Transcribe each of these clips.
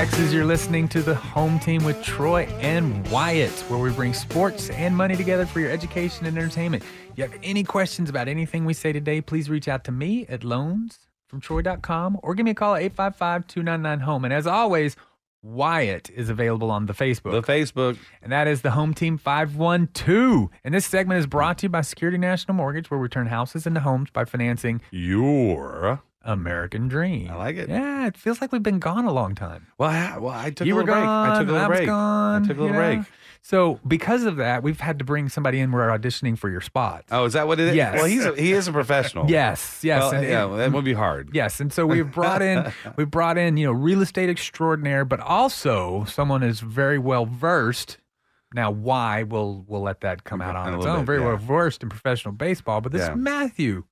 Texas. You're listening to the home team with Troy and Wyatt, where we bring sports and money together for your education and entertainment. If you have any questions about anything we say today, please reach out to me at loansfromtroy.com or give me a call at 855 299 home. And as always, Wyatt is available on the Facebook. The Facebook. And that is the Home Team 512. And this segment is brought to you by Security National Mortgage, where we turn houses into homes by financing Your. American Dream. I like it. Yeah, it feels like we've been gone a long time. Well, I, well, I took you a little break. gone. I took a little break. gone. I took a little break. So because of that, we've had to bring somebody in. We're auditioning for your spot. Oh, is that what it is? Yes. Well, he's a, he is a professional. Yes, yes, Well, and- yeah, well, that would be hard. Yes, and so we've brought in we brought in you know real estate extraordinaire, but also someone is very well versed. Now, why we'll we'll let that come out on its own. bit, very yeah. well versed in professional baseball, but this Yeah. is Matthew.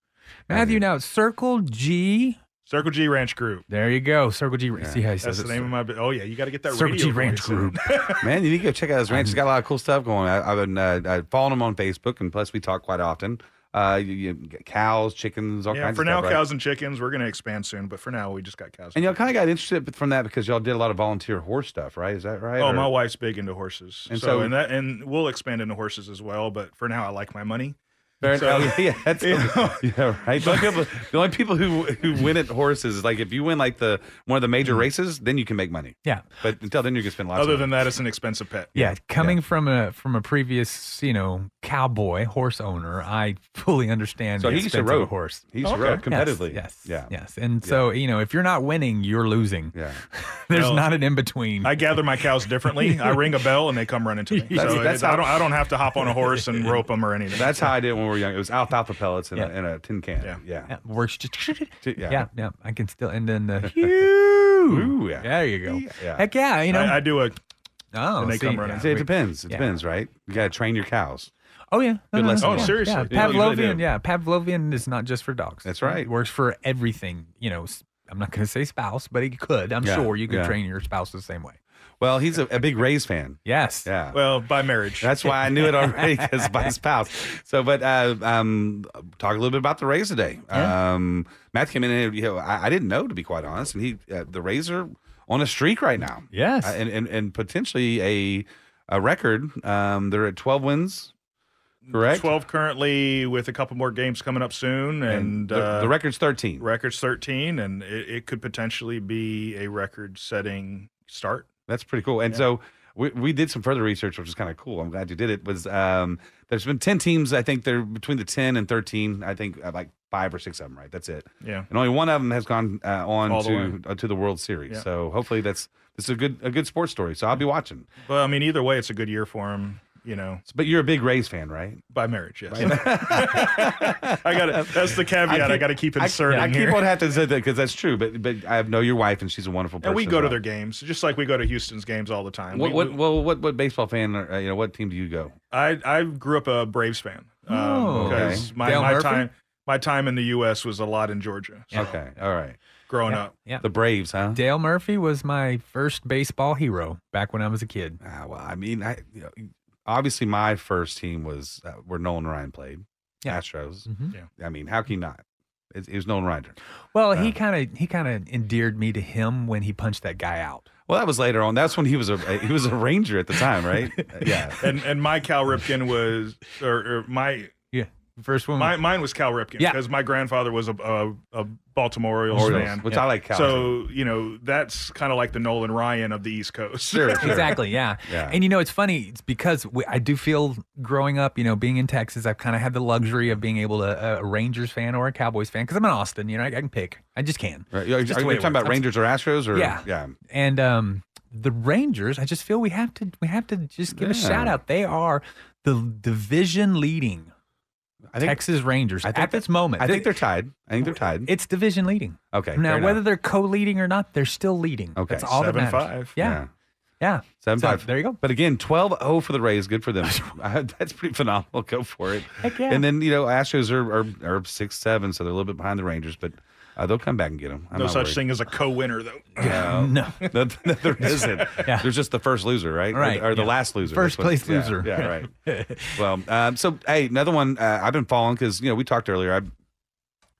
Matthew, Matthew. now Circle G. Circle G Ranch Group. There you go, Circle G. See how he That's says the it. name of my. bu- Oh yeah, you got to get that Circle radio G Ranch voice in. Group. Man, you need to go check out his ranch. He's got a lot of cool stuff going. I, I've been uh, I following him on Facebook, and plus we talk quite often. Uh, you, you get cows, chickens, all yeah, kinds for of now, stuff. right? cows and chickens. We're going to expand soon, but for now, we just got cows. And y'all kind of got interested from that because y'all did a lot of volunteer horse stuff, right? Is that right? Oh, Or- my wife's big into horses, And so, so- and that and we'll expand into horses as well. But for now, I like my money. Fair So- enough. yeah, that's, You know? yeah, right. The only, people, the only people who who win at horses is like if you win like the one of the major mm. races, then you can make money. Yeah. But until then, you're gonna spend lots. Other of than money. that, it's an expensive pet. Yeah, coming from a from a previous, you know, cowboy horse owner, I fully understand. So the he used to expense a rope. horse. He used to Okay. rope competitively. Yes, Yeah. yes, and so you know, if you're not winning, you're losing. Yeah. There's Well, not an in between. I gather my cows differently. I ring a bell and they come running to me. That's- so that's it's- I how- don't. I don't have to hop on a horse and rope them or anything. That's how I did it when we were young. It was alfalfa pellets in, Yeah. a, in a tin can. Yeah. Yeah. Yeah, works just Yeah. yeah. yeah, I can still and then the Ooh, yeah. There you go. Yeah. Heck yeah, you know. I, I do a. oh, and they see, come running. yeah, See, it we- depends. It yeah. depends, right? You got to train your cows. Oh yeah, Good lesson Oh, learned. seriously? Yeah, Yeah, you. Pavlovian. Yeah, Pavlovian is not just for dogs. That's right. It works for everything. You know, I'm not going to say spouse, but he could. I'm Yeah, sure you could yeah. train your spouse the same way. Well, he's a, a big Rays fan. Yes. Yeah. Well, by marriage. That's why I knew it already because my spouse. So, but uh, um, talk a little bit about the Rays today. Yeah. Um, Matt came in and you know I, I didn't know to be quite honest, and he uh, the Rays are on a streak right now. Yes. Uh, and, and and potentially a a record. Um, they're at twelve wins. Correct. Twelve currently, with a couple more games coming up soon, and, the, uh, the record's thirteen. record's thirteen, and it, it could potentially be a record-setting start. That's pretty cool. And so we, we did some further research, which is kind of cool. I'm glad you did it. Was um, there's been ten teams. I think they're between the ten and thirteen. I think uh, like five or six of them. Right. That's it. Yeah. And only one of them has gone uh, on All to uh, to the World Series. Yeah. So hopefully that's this is a good a good sports story. So I'll be watching. Well, I mean, either way, it's a good year for him. You know, But you're a big Rays fan, right? by marriage, yes. I got to That's the caveat. I, keep- got to keep I- inserting I, keep here. on having to say that because that's true. But but I know your wife and she's a wonderful person. and we as go to their games, just like we go to Houston's games all the time. What We- what we- well what what baseball fan? Or, uh, you know what team do you go? I I grew up a Braves fan. Um, Oh. because Okay. my, Dale my Murphy? time my time in the U.S. was a lot in Georgia. So Okay, all right. growing Yeah. up, Yeah. The Braves, huh? Dale Murphy was my first baseball hero back when I was a kid. Ah, well, I mean, I you know, obviously my first team was uh, where Nolan Ryan played. Yeah. Astros. Mhm. Yeah. I mean, how can you not? It, it was Nolan Ryan. Well, he kind of he kind of endeared me to him when he punched that guy out. Well, that was later on. That's when he was a he was a Ranger at the time, right? yeah. And and my Cal Ripken was or, or my Yeah, first one. my mine was Cal Ripken Yeah. because my grandfather was a a, a Baltimore Orioles, Orioles, fan. which I like. Cal. So you know that's kind of like the Nolan Ryan of the East Coast. sure, sure. Exactly. Yeah. Yeah. And you know, it's funny. It's because we, I do feel growing up, you know, being in Texas, I've kind of had the luxury of being able to a Rangers fan or a Cowboys fan because I'm in Austin. You know, I, I can pick. I just can. Right. Are, Just are you talking about works. Rangers or Astros or Yeah. yeah? And um, the Rangers, I just feel we have to we have to just give a shout out. They are the division leading I think Texas Rangers I think at this moment. I think they're tied. I think they're tied. it's division leading. Okay. Now, whether they're co-leading or not, they're still leading. Okay. That's all Seven that matters. five. Yeah. Yeah. Seven So, five. there you go. But again, 12-0 for the Rays. Good for them. That's pretty phenomenal. Go for it. Heck yeah. And then you know Astros are are, are six seven, so they're a little bit behind the Rangers, but uh, they'll come back and get them. I'm no not such worried. thing as a co-winner though. No, No. no, no, there isn't. Yeah. There's just the first loser, right? Or- Right, Or, the yeah. last loser. First That's what- place yeah, loser. Yeah, right. well, um, so hey, another one uh, I've been following because you know we talked earlier. I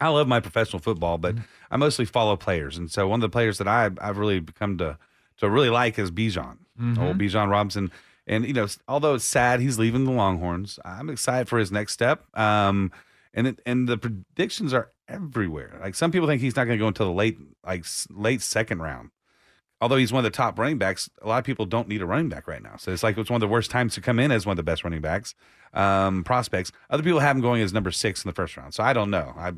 I love my professional football, but I mostly follow players, and so one of the players that I I've really become to to really like is Bijan, old Bijan Robinson. And you know, although it's sad he's leaving the Longhorns, I'm excited for his next step. Um, and it, and the predictions are everywhere. Like some people think he's not going to go until the late like late second round. Although he's one of the top running backs, a lot of people don't need a running back right now. So it's like it's one of the worst times to come in as one of the best running backs um, prospects. Other people have him going as number six in the first round. So I don't know. I,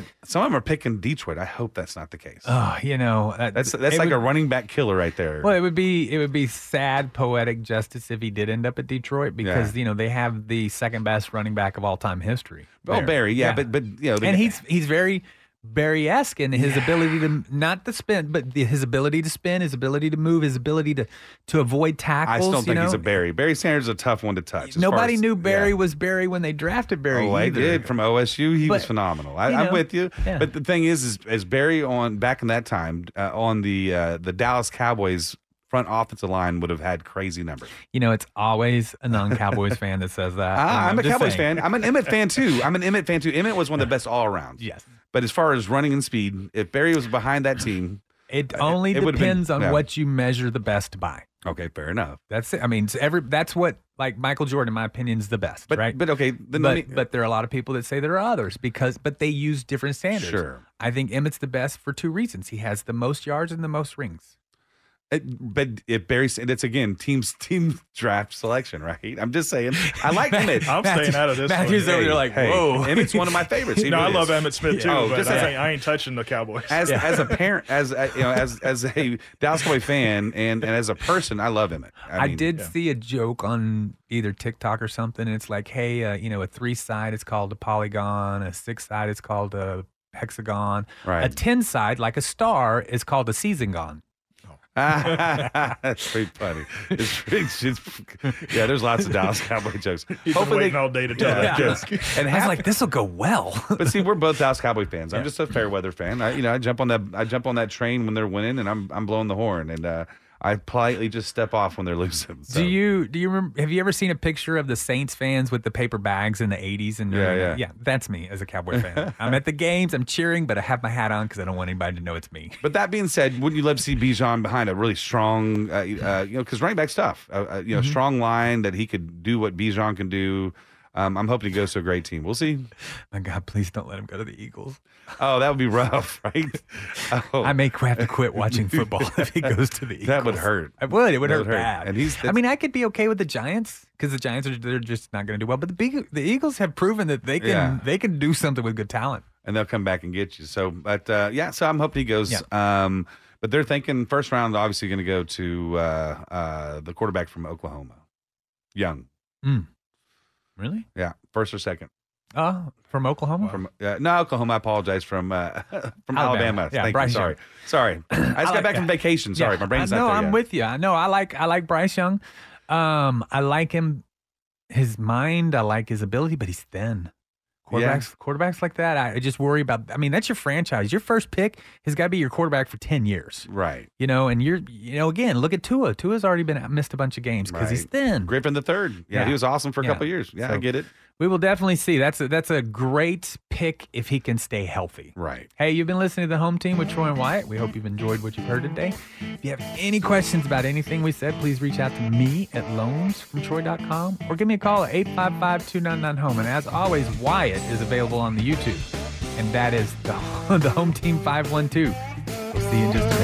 but some of them are picking Detroit. I hope that's not the case. Oh, you know, uh, that's that's like would, a running back killer right there. Well, it would be it would be sad poetic justice if he did end up at Detroit because you know they have the second best running back of all time history. oh, there. Barry, yeah, but but you know, and he's he's very Barry esque in his ability to not to spin, but the, his ability to spin, his ability to move, his ability to to avoid tackles. I still you think know? he's a Barry. Barry Sanders is a tough one to touch. Nobody as- knew Barry yeah. was Barry when they drafted Barry. Oh, I did from OSU. He was phenomenal. I, you I'm know, with you. yeah. But the thing is, is, is Barry on back in that time uh, on the uh, the Dallas Cowboys front offensive line would have had crazy numbers. You know, it's always a non-Cowboys fan that says that. Ah, I'm a Cowboys saying. fan. I'm an Emmett fan too. I'm an Emmett fan too. Emmett was one of the best all around. Yes. But as far as running and speed, if Barry was behind that team, It only it been- depends on yeah. what you measure the best by. okay, fair enough. That's it. I mean, every that's what like Michael Jordan, in my opinion, is the best, But right? but okay, but, me, but there are a lot of people that say there are others because but they use different standards. Sure. I think Emmett's the best for two reasons. He has the most yards and the most rings. It, but if Barry, and it's again teams team draft selection, right? I'm just saying. I like Emmett. I'm staying out of this. Matthew's one. over there like, Hey, whoa. Emmett's one of my favorites. He No, I love is. Emmett Smith too, Oh, but just I, as- ain't, I ain't touching the Cowboys. as as a parent, as a, you know, as as a Dallas Cowboy fan, and and as a person, I love Emmett. I, mean, did see a joke on either TikTok or something. And it's like, hey, uh, you know, a three side is called a polygon, a six side is called a hexagon, Right. a ten side, like a star, is called a season That's pretty funny. It's pretty, it's, yeah, there's lots of Dallas Cowboy jokes. He's been waiting all day to tell that Yeah. joke. And I was like, this will go well. but see, we're both Dallas Cowboy fans. I'm just a fair weather fan. I, you know, I jump on that, I jump on that train when they're winning, and I'm I'm blowing the horn, and uh, I politely just step off when they're losing. So. Do you do you remember? Have you ever seen a picture of the Saints fans with the paper bags in the '80s? And Yeah, yeah. yeah. That's me as a Cowboy fan. I'm at the games, I'm cheering, but I have my hat on because I don't want anybody to know it's me. But that being said, wouldn't you love to see Bijan behind a really strong, uh, uh, you know, because running back stuff, uh, uh, you know, strong line that he could do what Bijan can do. Um, I'm hoping he goes to a great team. We'll see. My God, please don't let him go to the Eagles. Oh, that would be rough, right? Oh, I may have to quit watching football if he goes to the Eagles. That would hurt. I would. It would hurt, would hurt. bad. And he's- I mean, I could be okay with the Giants because the Giants are they're just not going to do well. But the big the Eagles have proven that they can Yeah. they can do something with good talent. and they'll come back and get you. So, but uh, yeah, so I'm hoping he goes. Yeah. Um, but they're thinking first round, obviously going to go to uh, uh, the quarterback from Oklahoma, Young. Really? Yeah, first or second Oh, from Oklahoma. from uh, no Oklahoma. I apologize from uh, from Alabama. Alabama. Yeah, Thank Bryce you. Sorry, sorry. I just got like back from vacation. Sorry, my brain's I know, not there I'm yet. with you. I know. I like I like Bryce Young. Um, I like him, his mind. I like his ability, but he's thin. Quarterbacks, quarterbacks like that, I just worry about. I mean, that's your franchise. Your first pick has got to be your quarterback for ten years. Right. You know, and you're, you know, again, look at Tua. Tua's already been missed a bunch of games because he's thin. Griffin the third. Yeah, Yeah. he was awesome for a Yeah. couple of years. Yeah, I get it. We will definitely see. That's a, that's a great pick if he can stay healthy. Right. Hey, you've been listening to the home team with Troy and Wyatt. We hope you've enjoyed what you've heard today. If you have any questions about anything we said, please reach out to me at loansfromtroy.com or give me a call at 855 299 home. And as always, Wyatt is available on the YouTube. And that is the, the home team 512. We'll see you in just a minute.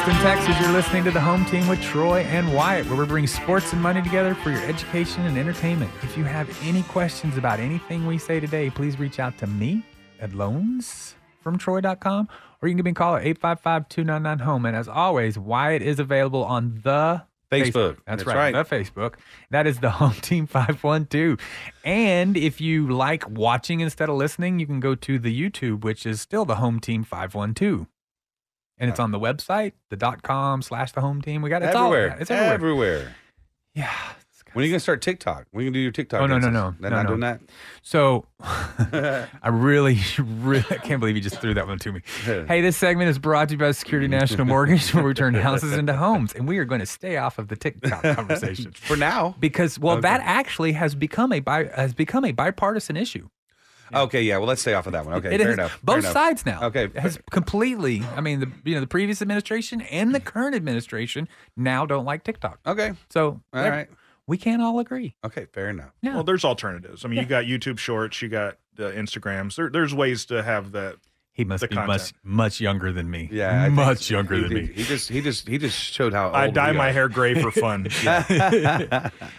Austin, Texas. You're listening to the home team with Troy and Wyatt, where we bring sports and money together for your education and entertainment. If you have any questions about anything we say today, please reach out to me at loansfromtroy.com or you can give me a call at 855 299 home. And as always, Wyatt is available on the Facebook. That's, That's right, right. The Facebook. That is the Home Team 512. And if you like watching instead of listening, you can go to the YouTube, which is still the Home Team 512. And it's on the website, the dot com slash the home team. We got it's everywhere. all it's everywhere. everywhere. Yeah. When are you gonna start TikTok? When are you gonna do your TikTok? Oh no no no! They're no, not no. doing that. So I really, really I can't believe you just threw that one to me. Hey, this segment is brought to you by Security National Mortgage, where we turn houses into homes, and we are going to stay off of the TikTok conversation For now. because, well, Okay. that actually has become a bi- has become a bipartisan issue. Okay, yeah. Well, let's stay off of that one. Okay, It fair has- enough. fair Both enough. sides now. Okay. has completely. I mean, the you know the previous administration and the current administration now don't like TikTok. Okay. So All there- right. we can't all agree. Okay. Fair enough. Yeah. Well, there's alternatives. I mean, you got YouTube Shorts, you got the Instagrams. There, there's ways to have that. He must be much content. much younger than me. Yeah. I much so. younger He than did- me. He just he just he just showed how I dye we my are. hair gray for fun.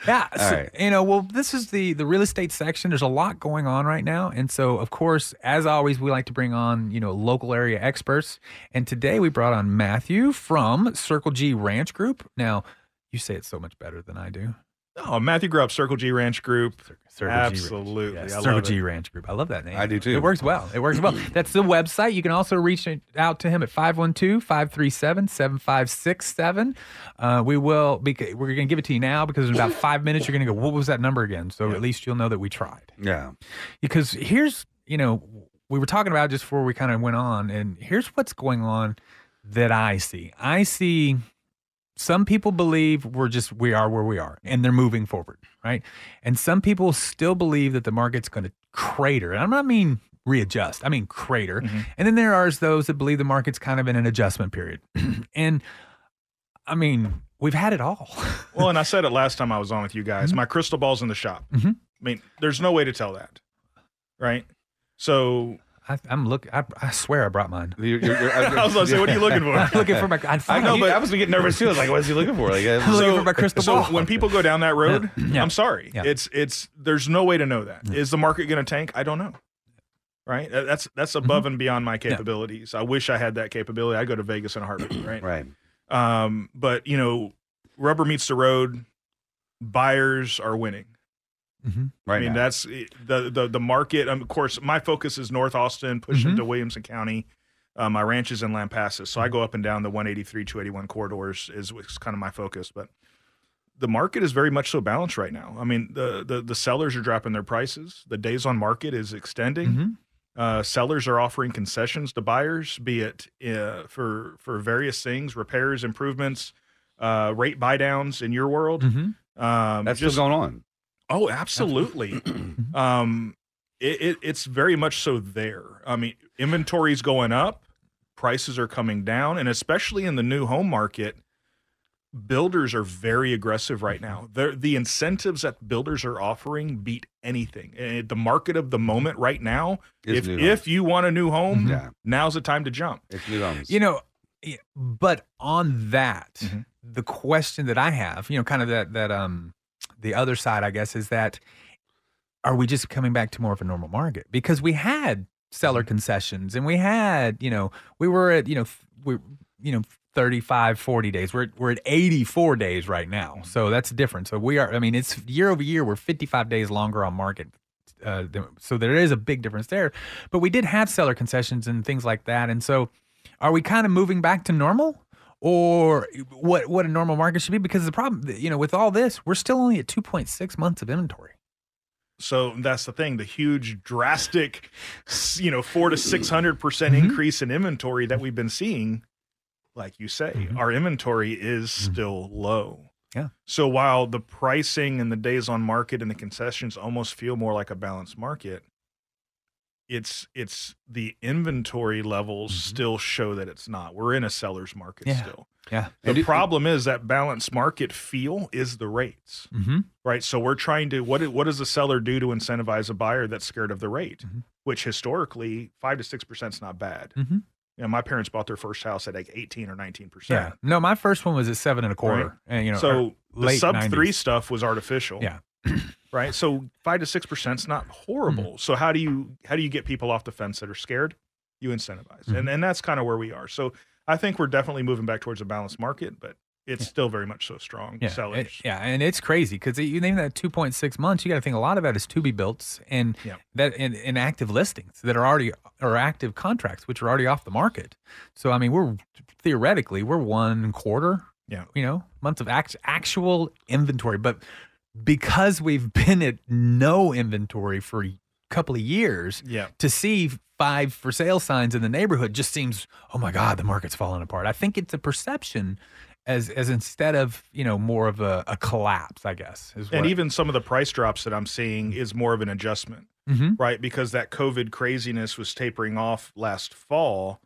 Yeah, All so, right. you know, well, this is the the real estate section. There's a lot going on right now, and so of course, as always, we like to bring on you know local area experts. And today we brought on Matthew from Circle G Ranch Group. Now, you say it so much better than I do. oh, Matthew grew up Circle G Ranch Group. Circle G Ranch. Absolutely. Yeah, I Circle love G it. Ranch Group. I love that name. I do too. It works well. It works well. That's the website. You can also reach out to him at 512 537 7567. Uh, We will, be, we're going to give it to you now because in about five minutes, you're going to go, what was that number again? So at least you'll know that we tried. Yeah. Because here's, you know, we were talking about just before we kind of went on, and here's what's going on that I see. I see some people believe we're just we are where we are and they're moving forward, right? And some people still believe that the market's going to crater. And I'm not mean readjust. I mean crater. Mm-hmm. And then there are those that believe the market's kind of in an adjustment period. and I mean, we've had it all. well, and I said it last time I was on with you guys. Mm-hmm. My crystal ball's in the shop. Mhm. I mean, there's no way to tell that, right? So I, I'm look. I, I swear I brought mine. You're- you're- you're- I was gonna say, what are you looking for? I'm looking for my. I'd I know, but I was getting nervous too. I was like, "What is he looking for?" Like, I'm looking for my crystal ball. so when people go down that road, Yeah. I'm sorry. Yeah. It's it's there's no way to know that. Is the market going to tank? I don't know. Right? That- That's that's Mm-hmm. above and beyond my capabilities. I wish I had that capability. I'd go to Vegas in a heartbeat, right? right. Um, but you know, rubber meets the road. Buyers are winning. Mhm. Right. I mean, now. that's the the the market. Um, of course, my focus is North Austin, push Mhm. into Williamson County. Uh, my ranch is in Lampasas, so I go up and down the 183, 281 corridors is, is kind of my focus. But the market is very much so balanced right now. I mean, the the, the sellers are dropping their prices. The days on market is extending. Mhm. Uh, sellers are offering concessions to buyers, be it uh, for for various things, repairs, improvements, uh, rate buy downs in your world. Mhm. Um, That's just going on. Oh, absolutely. um, it, it, it's very much so there. I mean, inventory's going up, prices are coming down, and especially in the new home market, builders are very aggressive right now. They're, the incentives that builders are offering beat anything. And the market of the moment right now, Is if if you want a new home, Yeah. now's the time to jump. It's new homes. You know, but on that, Mhm. the question that I have, you know, kind of that that um the other side, I guess, is that are we just coming back to more of a normal market? Because we had seller concessions and we had, you know, we were at, you know, we you know 35 40 days. We're we're at 84 days right now. So that's different. So we are I mean, it's year over year we're 55 days longer on market. Uh, so there is a big difference there. But we did have seller concessions and things like that. And so are we kind of moving back to normal or what what a normal market should be because the problem you know with all this we're still only at 2.6 months of inventory So that's the thing, the huge drastic, you know, four to 600% mm-hmm. percent mm-hmm. increase in inventory that we've been seeing. Like you say, mm-hmm. our inventory is still low. Yeah. So while the pricing and the days on market and the concessions almost feel more like a balanced market, it's it's the inventory levels still show that it's not. We're in a seller's market Yeah. still. yeah The it- problem is that balanced market feel is the rates mm-hmm. right? So we're trying to what what does the seller do to incentivize a buyer that's scared of the rate, Mhm. which historically five to six percent is not bad. Mm-hmm. You know, my parents bought their first house at like eighteen or nineteen yeah percent. no my first one was at seven and a quarter Right. and you know so the late sub 90s. three stuff was artificial. Yeah. Right. So five to six percent is not mm-hmm. horrible. So how do you how do you get people off the fence that are scared? You incentivize, and mm-hmm. and that's kind of where we are. So I think we're definitely moving back towards a balanced market, but it's still very much so strong. yeah, eh, sellers. it- yeah, and it's crazy because you name that 2.6 months. You got to think a lot of that is to be built and Yeah. that and, in active listings that are already or active contracts which are already off the market. So I mean, we're theoretically we're one quarter, Yeah. you know, months of act, actual inventory, but because we've been at no inventory for a couple of years, Yeah. to see five for sale signs in the neighborhood just seems, oh my God, the market's falling apart. I think it's a perception as as instead of, you know, more of a, a collapse, I guess. Is And what- even some of the price drops that I'm seeing is more of an adjustment. Mhm. right? Because that COVID craziness was tapering off last fall.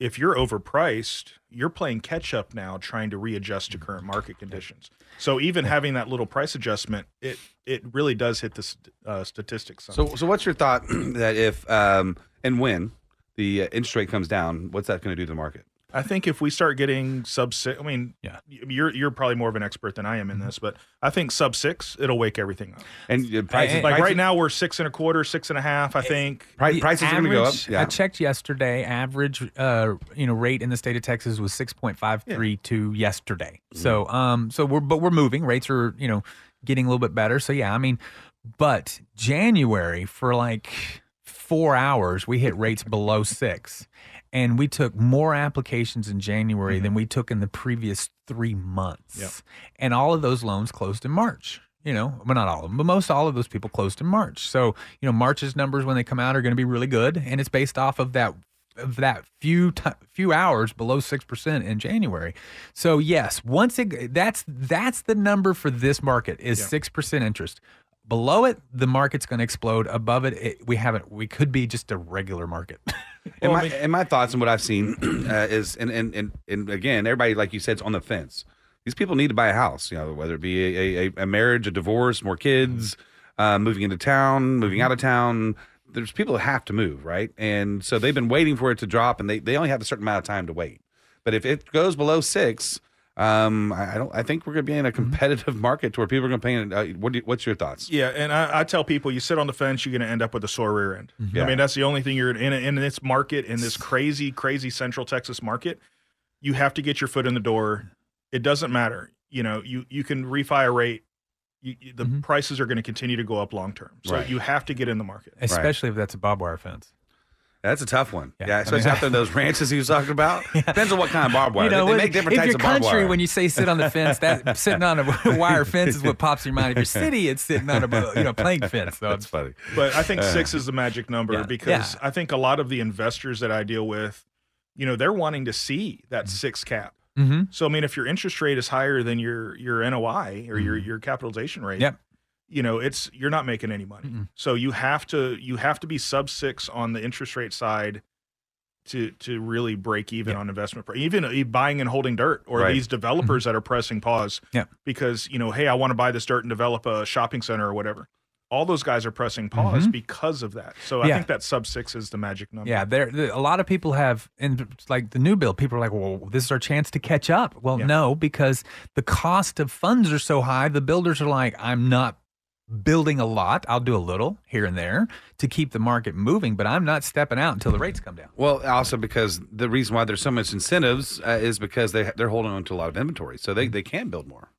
If you're overpriced, you're playing catch up now, trying to readjust to current market conditions. So even having that little price adjustment, it it really does hit the uh, statistics. So, so what's your thought that if um, and when the uh, interest rate comes down, what's that going to do to the market? I think if we start getting sub six, I mean, Yeah. you're you're probably more of an expert than I am in this, but I think sub six, it'll wake everything up. And uh, prices, Like prices- right now, we're six and a quarter, six and a half. I think. pri- The prices are going to go up. Yeah. I checked yesterday. Average, uh, you know, rate in the state of Texas was six point five three two yesterday. Mm-hmm. So, um, so we're but we're moving. Rates are you know getting a little bit better. So yeah, I mean, but January for like four hours we hit rates below six, and we took more applications in January than we took in the previous three months. Mm-hmm. Yep. And all of those loans closed in March. You know, well, not all of them, but most all of those people closed in March. So, you know, March's numbers when they come out are going to be really good, and it's based off of that of that few ti few hours below six percent in January. So yes, once it that's that's the number for this market is six percent interest. Below it, the market's going to explode. Above it, it, we haven't. We could be just a regular market. and, my, and my thoughts and what I've seen uh, is, and, and and and again, everybody like you said, is on the fence. These people need to buy a house, you know, whether it be a, a, a marriage, a divorce, more kids, uh, moving into town, moving out of town. There's people that have to move, right? And so they've been waiting for it to drop, and they, they only have a certain amount of time to wait. But if it goes below six, um, I, I don't. I think we're going to be in a competitive market to where people are going to pay. Uh, what do you, what's your thoughts? Yeah, and I, I tell people, you sit on the fence, you're going to end up with a sore rear end. Yeah. I mean, that's the only thing you're in in this market, in this crazy, crazy Central Texas market. You have to get your foot in the door. It doesn't matter. You know, you you can refi a rate. You, you- the prices are going to continue to go up long term. So Right. you have to get in the market. Especially if that's a barbed wire fence. That's a tough one. Yeah, I especially mean- out there in those ranches he was talking about. Depends on what kind of barbed wire. You know, they, they when- make different if types your of barbed country, wire. when you say sit on the fence, that sitting on a wire fence is what pops in your mind. If your city, it's sitting on a you know plank fence. So That's funny. But I think Uh, six is the magic number Yeah. because Yeah. I think a lot of the investors that I deal with, you know, they're wanting to see that Mm-hmm. six cap. Mhm. So I mean, if your interest rate is higher than your your NOI or your your capitalization rate, Mm-hmm. Yep. You know, it's you're not making any money. So you have to you have to be sub six on the interest rate side to to really break even on investment. Even buying and holding dirt or Right. these developers that are pressing pause Mm-hmm. Yeah. because you know, hey, I want to buy this dirt and develop a shopping center or whatever. All those guys are pressing pause Mhm. because of that. So I Yeah. think that sub six is the magic number. Yeah, there. there- A lot of people have, and like the new bill, people are like, "Well, this is our chance to catch up." Well, Yeah. no, because the cost of funds are so high. The builders are like, "I'm not building a lot. I'll do a little here and there to keep the market moving, but I'm not stepping out until the rates come down." Well, also because the reason why there's so much incentives uh, is because they they're holding on to a lot of inventory, so Mm-hmm. they, they can build more.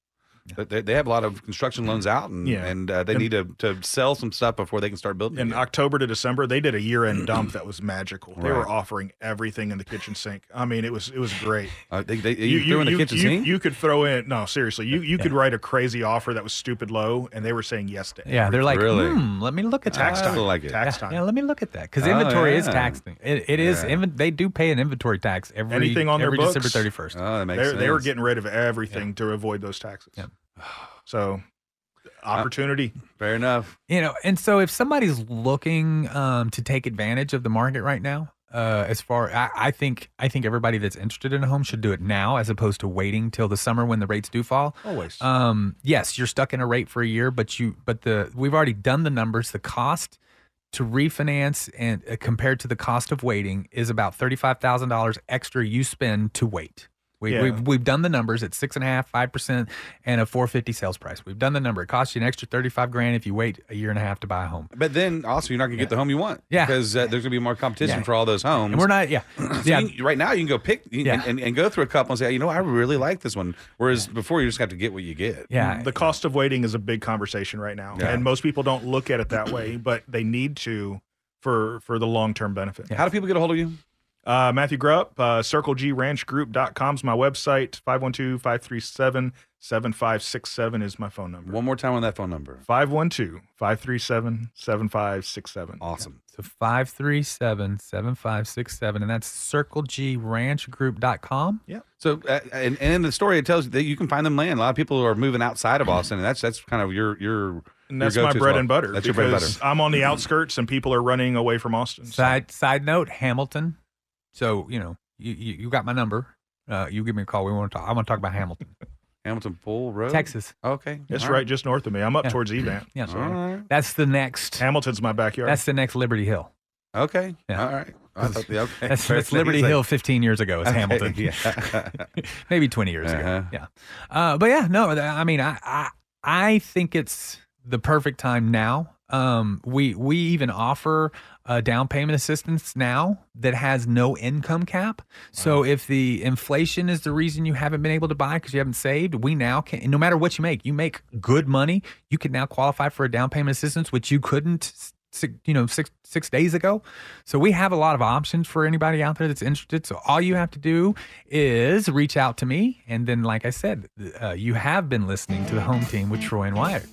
But They, they have a lot of construction loans out, and Yeah. and uh, they And- need to, to sell some stuff before they can start building. in again. October to December, they did a year end dump that was magical. They were offering everything in the kitchen sink. I mean, it was it was great. Uh, they, they, you, threw in the kitchen you, sink. you could throw in no seriously. You you could write a crazy offer that was stupid low, and they were saying yes to. It. Yeah, they're like, Really? hmm, let me look at Tax that. time. Like it. Tax time. yeah, let me look at that because Oh, inventory is yeah. taxed. It, it is. Yeah. inven- they do pay an inventory tax every Anything on their every books? December thirty first. oh, that makes They sense. they were getting rid of everything to avoid those taxes. Yep. So opportunity. fair enough. You know, and so if somebody's looking um, to take advantage of the market right now, uh, as far I, I think I think everybody that's interested in a home should do it now as opposed to waiting till the summer when the rates do fall. Always. Um, yes, you're stuck in a rate for a year, but you but the we've already done the numbers. The cost to refinance and uh, compared to the cost of waiting is about thirty five thousand dollars extra you spend to wait. We, Yeah. we've, we've done the numbers at six and a half, five percent, and a four fifty sales price. We've done the number. It costs you an extra thirty five grand if you wait a year and a half to buy a home. But then also you're not going to get the home you want. Yeah. because uh, there's going to be more competition Yeah. for all those homes. And we're not, yeah, So yeah. you can- right now you can go pick you Yeah. and, and, and go through a couple and say, you know, I really like this one. Whereas before you just have to get what you get. Yeah. The cost of waiting is a big conversation right now, Yeah. and most people don't look at it that way, but they need to for for the long term benefit. How do people get a hold of you? Uh, Matthew Grupp, uh, CircleGRanchGroup.com is my website. 512 537 7567 is my phone number. One more time on that phone number. 512 537 7567. Awesome. So 537 7567, and that's circlegranchgroup.com. Yeah. So, uh, and, and in the story, it tells you that you can find them land. A lot of people are moving outside of Austin, and that's that's kind of your your. And that's my bread well. and butter. That's your bread and butter. I'm on the outskirts and people are running away from Austin. So- Side side note, Hamilton. So, you know, you, you, you got my number. Uh, you give me a call. We want to talk. I want to talk about Hamilton, Hamilton Pool Road, Texas. Okay, It's All right just north of me. I'm up Yeah. towards Evant. Yeah. So All right. That's the next. Hamilton's my backyard. That's the next Liberty Hill. Okay. Yeah. All right. I thought the, okay. That's, Fair that's thing. Liberty He's like- Hill 15 years ago. It's Okay, Hamilton. Yeah. Maybe 20 years Uh-huh. ago. Yeah. Uh, but yeah, no, th- I mean, I, I, I think it's the perfect time now. Um, we, we even offer uh, down payment assistance now that has no income cap. So if the inflation is the reason you haven't been able to buy because you haven't saved, we now can, no matter what you make, you make good money, you can now qualify for a down payment assistance, which you couldn't six, you know, six six days ago. So we have a lot of options for anybody out there that's interested. So all you have to do is reach out to me, and then, like I said, uh, you have been listening to the Home Team with Troy and Wyatt.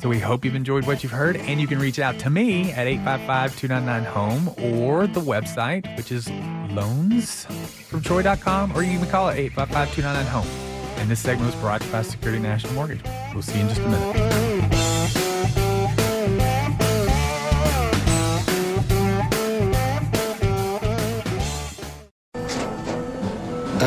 So we hope you've enjoyed what you've heard, and you can reach out to me at 855-299-HOME or the website, which is loansfromtroy.com, or you can call it 855-299-HOME. And this segment was brought to you by Security National Mortgage. We'll see you in just a minute.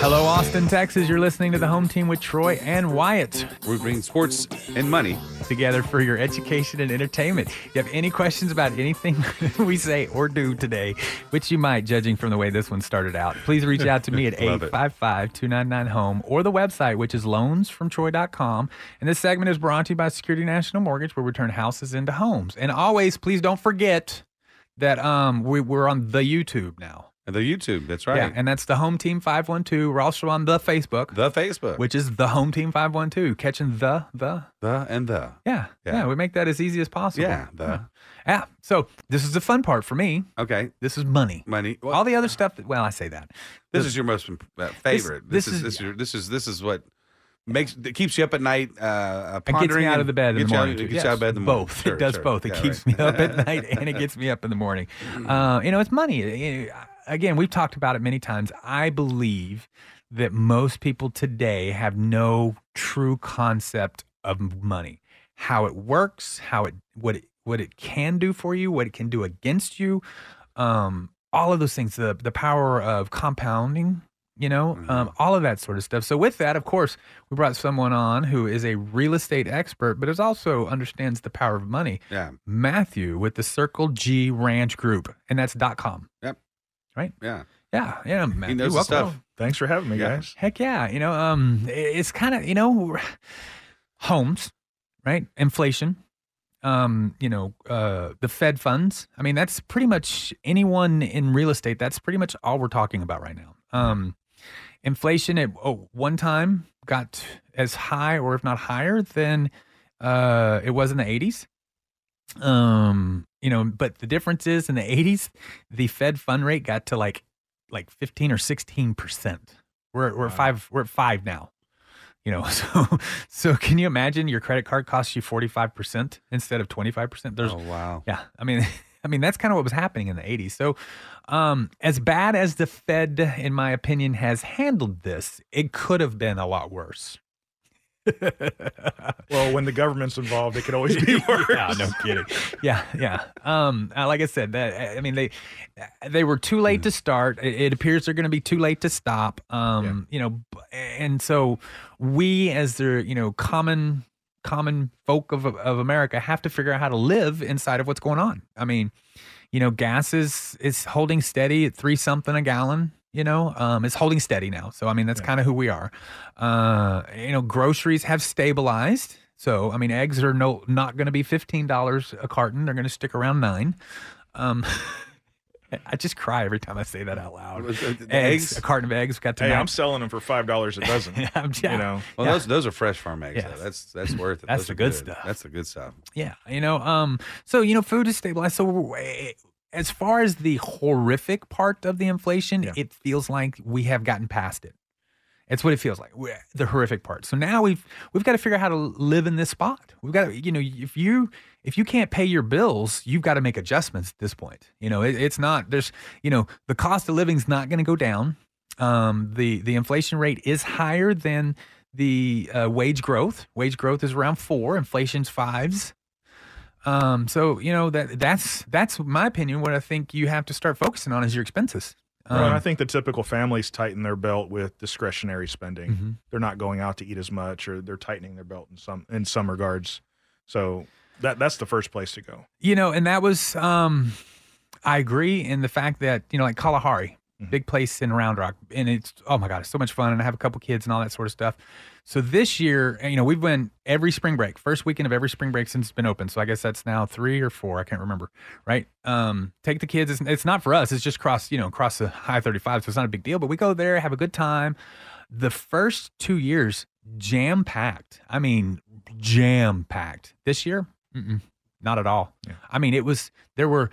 Hello, Austin, Texas. You're listening to the Home Team with Troy and Wyatt. We bring sports and money together for your education and entertainment. If you have any questions about anything we say or do today, which you might, judging from the way this one started out, please reach out to me at Love it. 855 299 home or the website, which is loansfromtroy.com. And this segment is brought to you by Security National Mortgage, where we turn houses into homes. And always, please don't forget that um we, we're on the YouTube now. The YouTube, that's right. Yeah, and that's the Home Team 512. We're also on the Facebook. The Facebook. Which is the Home Team 512. Catching the, the. The and the. Yeah, yeah. Yeah. we make that as easy as possible. Yeah, the. Yeah. So this is the fun part for me. Okay. This is money. Money. Well, All the other stuff, that, well, I say that. this The- is your most uh, favorite. This, this is is- this, is your, this is this is what makes that keeps you up at night. Uh, uh, It gets me out of the bed in the out- morning. It gets Yes, out of bed in the morning. Both. Sure, it does sure. both. It Yeah, keeps right. me up at night and it gets me up in the morning. Uh, you know, it's money. Again, we've talked about it many times. I believe that most people today have no true concept of money, how it works, how it what it what it can do for you, what it can do against you, um, all of those things. The the power of compounding. You know, um, all of that sort of stuff. So, with that, of course, we brought someone on who is a real estate expert, but is also understands the power of money. Yeah. Matthew with the Circle G Ranch Group, and that's dot com. Yep. Right. Yeah. Yeah. Yeah. Matthew, knows the welcome. stuff. Thanks for having me, Yeah. guys. Heck yeah. You know, um, it's kind of, you know, homes, right? Inflation, um, you know, uh, the Fed funds. I mean, that's pretty much anyone in real estate. That's pretty much all we're talking about right now. Um, inflation at oh, one time got as high or if not higher than uh, it was in the 80s. Um, you know, but the difference is in the 80s, the Fed fund rate got to like like 15 or 16 percent. We're we're at five we're at five now. You know, so so can you imagine your credit card costs you 45 percent instead of 25 percent? There's Oh wow. yeah, I mean, I mean that's kind of what was happening in the '80s. So, um, as bad as the Fed, in my opinion, has handled this, it could have been a lot worse. Well, when the government's involved, it could always be worse. yeah, no kidding. Yeah, yeah. Um, uh, like I said, that I mean they they were too late to start. It, it appears they're going to be too late to stop. Um, you know, and so we, as the you know common common folk of of America, have to figure out how to live inside of what's going on. I mean, you know, gas is is holding steady at three something a gallon. You know, um, it's holding steady now. So I mean, that's kind of who we are. Uh, you know, groceries have stabilized. So I mean, eggs are no not going to be fifteen dollars a carton. They're going to stick around nine. Um, I just cry every time I say that out loud. The- the eggs, eggs? a carton of eggs got to Hey. I'm selling them for five dollars a dozen. I'm- yeah. You know, Well, Yeah. those those are fresh farm eggs. Yes. Though. That's that's worth it. That's Those the are good stuff. That's the good stuff. Yeah, you know, um, so you know, food is stabilized. So eh, as far as the horrific part of the inflation, it feels like we have gotten past it. It's what it feels like. the horrific part. So now we've we've got to figure out how to live in this spot. We've got to, you know, if you if you can't pay your bills, you've got to make adjustments at this point. You know, it, it's not there's you know the cost of living's not going to go down. Um, the the inflation rate is higher than the uh, wage growth. Wage growth is around four. Inflation's fives. Um, so you know that that's that's my opinion. What I think you have to start focusing on is your expenses. Well, and I Um, think the typical families tighten their belt with discretionary spending. Mhm. They're not going out to eat as much, or they're tightening their belt in some in some regards. So that that's the first place to go. You know, and that was um I agree in the fact that, you know, like Kalahari, big place in Round Rock. And it's oh my God, it's so much fun. And I have a couple kids and all that sort of stuff. So this year, you know, we've been every spring break, first weekend of every spring break since it's been open. So I guess that's now three or four. I can't remember. Right. Um, take the kids. It's, it's not for us. It's just cross, you know, cross the high 35. So it's not a big deal, but we go there, have a good time. The first two years, jam packed. I mean, jam packed. This year, mm-mm, not at all. I mean, it was, there were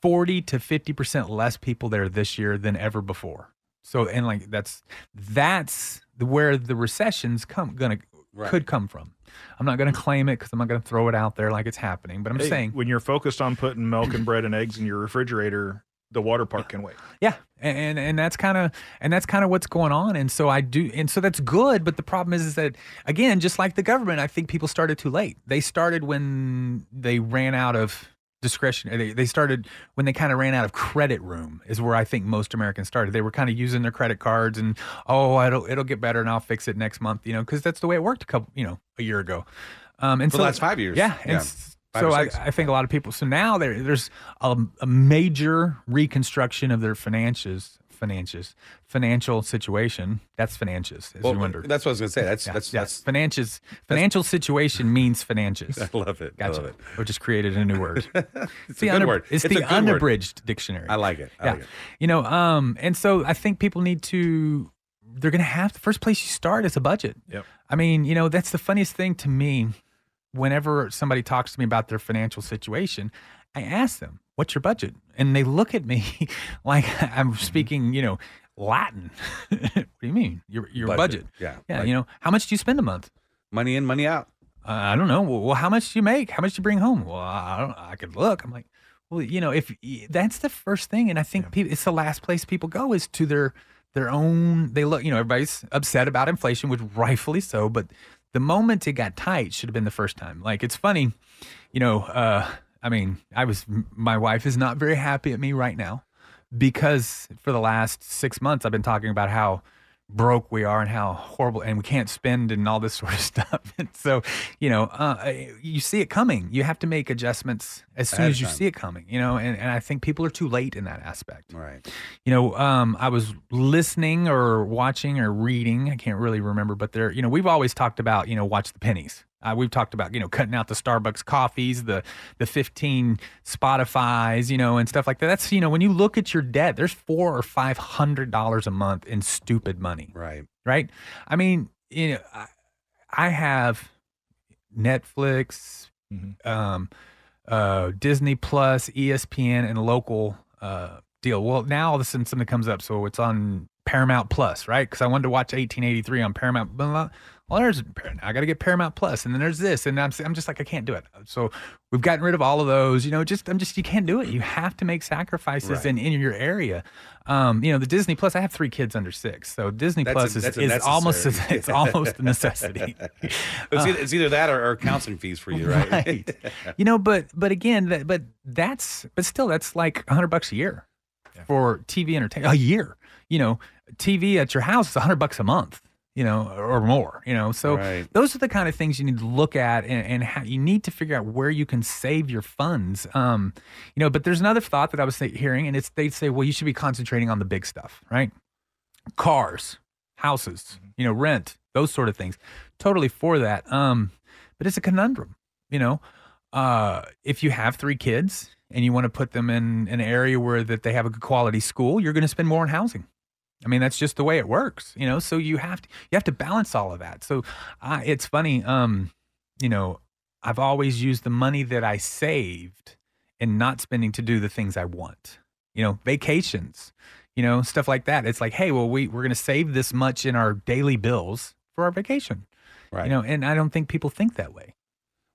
40 to 50% less people there this year than ever before. So, and like that's, that's where the recession's come, gonna, Right. could come from. I'm not going to claim it because I'm not going to throw it out there like it's happening, but I'm Hey, saying, when you're focused on putting milk and bread and eggs in your refrigerator, the water park can wait. Yeah, and and, and that's kind of and that's kind of what's going on. And so I do, and so that's good. But the problem is, is that again, just like the government, I think people started too late. They started when they ran out of discretion. They they started when they kind of ran out of credit room. Is where I think most Americans started. They were kind of using their credit cards and oh, it'll it'll get better and I'll fix it next month. You know, because that's the way it worked a couple, you know, a year ago. Um, and For so the last five years. yeah, Yeah. Five so I. I think a lot of people. So now there, there's a, a major reconstruction of their finances, finances, financial situation. That's finances, as Well, you wonder. that's what I was gonna say. That's Yeah, that's yeah. that's finances. Financial situation means finances. I love it. I Gotcha. love it. We just created a new word. It's the a good unab- word. It's, It's the good word. unabridged dictionary. I like it. I yeah. like it. You know, um, and so I think people need to. They're going to have the first place you start is a budget. Yep. I mean, you know, that's the funniest thing to me. Whenever somebody talks to me about their financial situation, I ask them, "What's your budget?" And they look at me like I'm Mm-hmm. speaking, you know, Latin. what do you mean? Your your budget? Budget. Yeah. Yeah. You know, how much do you spend a month? Money in, money out. Uh, I don't know. Well, well, how much do you make? How much do you bring home? Well, I don't. I could look. I'm like, well, you know, if that's the first thing, and I think people, it's the last place people go is to their their own. They look. You know, everybody's upset about inflation, which rightfully so. But the moment it got tight should have been the first time. Like it's funny, you know. uh I mean, I was. My wife is not very happy at me right now because for the last six months I've been talking about how broke we are and how horrible and we can't spend and all this sort of stuff. And so, you know, uh, you see it coming. You have to make adjustments as soon as you time. see it coming, you know, and, and I think people are too late in that aspect. Right. You know, um, I was listening or watching or reading, I can't really remember, but there, you know, we've always talked about, you know, watch the pennies. Uh, we've talked about, you know, cutting out the Starbucks coffees, the the 15 Spotify's, you know, and stuff like that. That's, you know, when you look at your debt, there's four or five hundred dollars a month in stupid money. Right. Right. I mean, you know, I, I have Netflix, um, uh, Disney Plus, ESPN, and local uh, deal. Well, now all of a sudden something comes up, so it's on Paramount Plus, right? Because I wanted to watch 1883 on Paramount. blah, blah. Well, there's I got to get Paramount Plus, and then there's this, and I'm I'm just like I can't do it. So we've gotten rid of all of those. You know, just I'm just you can't do it. You have to make sacrifices Right. in in your area. Um, you know, the Disney Plus. I have three kids under six, so Disney That's Plus a- is, is almost necessary. it's almost a necessity. It's, either, it's either that or, or counseling fees for you, right? Right. you know, but but again, that, but that's but still that's like a hundred bucks a year for TV entertainment. A year, you know, TV at your house is a hundred bucks a month, you know, or more, you know. So Right. those are the kind of things you need to look at, and, and how you need to figure out where you can save your funds. Um, you know, but there's another thought that I was hearing, and it's they'd say, well, you should be concentrating on the big stuff, right? Cars, houses, you know, rent, those sort of things. Totally for that. Um, but it's a conundrum, you know. Uh, if you have three kids and you want to put them in an area where that they have a good quality school, you're going to spend more on housing. I mean, that's just the way it works, you know. So you have to you have to balance all of that. So I it's funny, um, you know, I've always used the money that I saved and not spending to do the things I want. You know, vacations. you know, stuff like that. It's like, hey, well, we we're going to save this much in our daily bills for our vacation, Right. You know, and I don't think people think that way.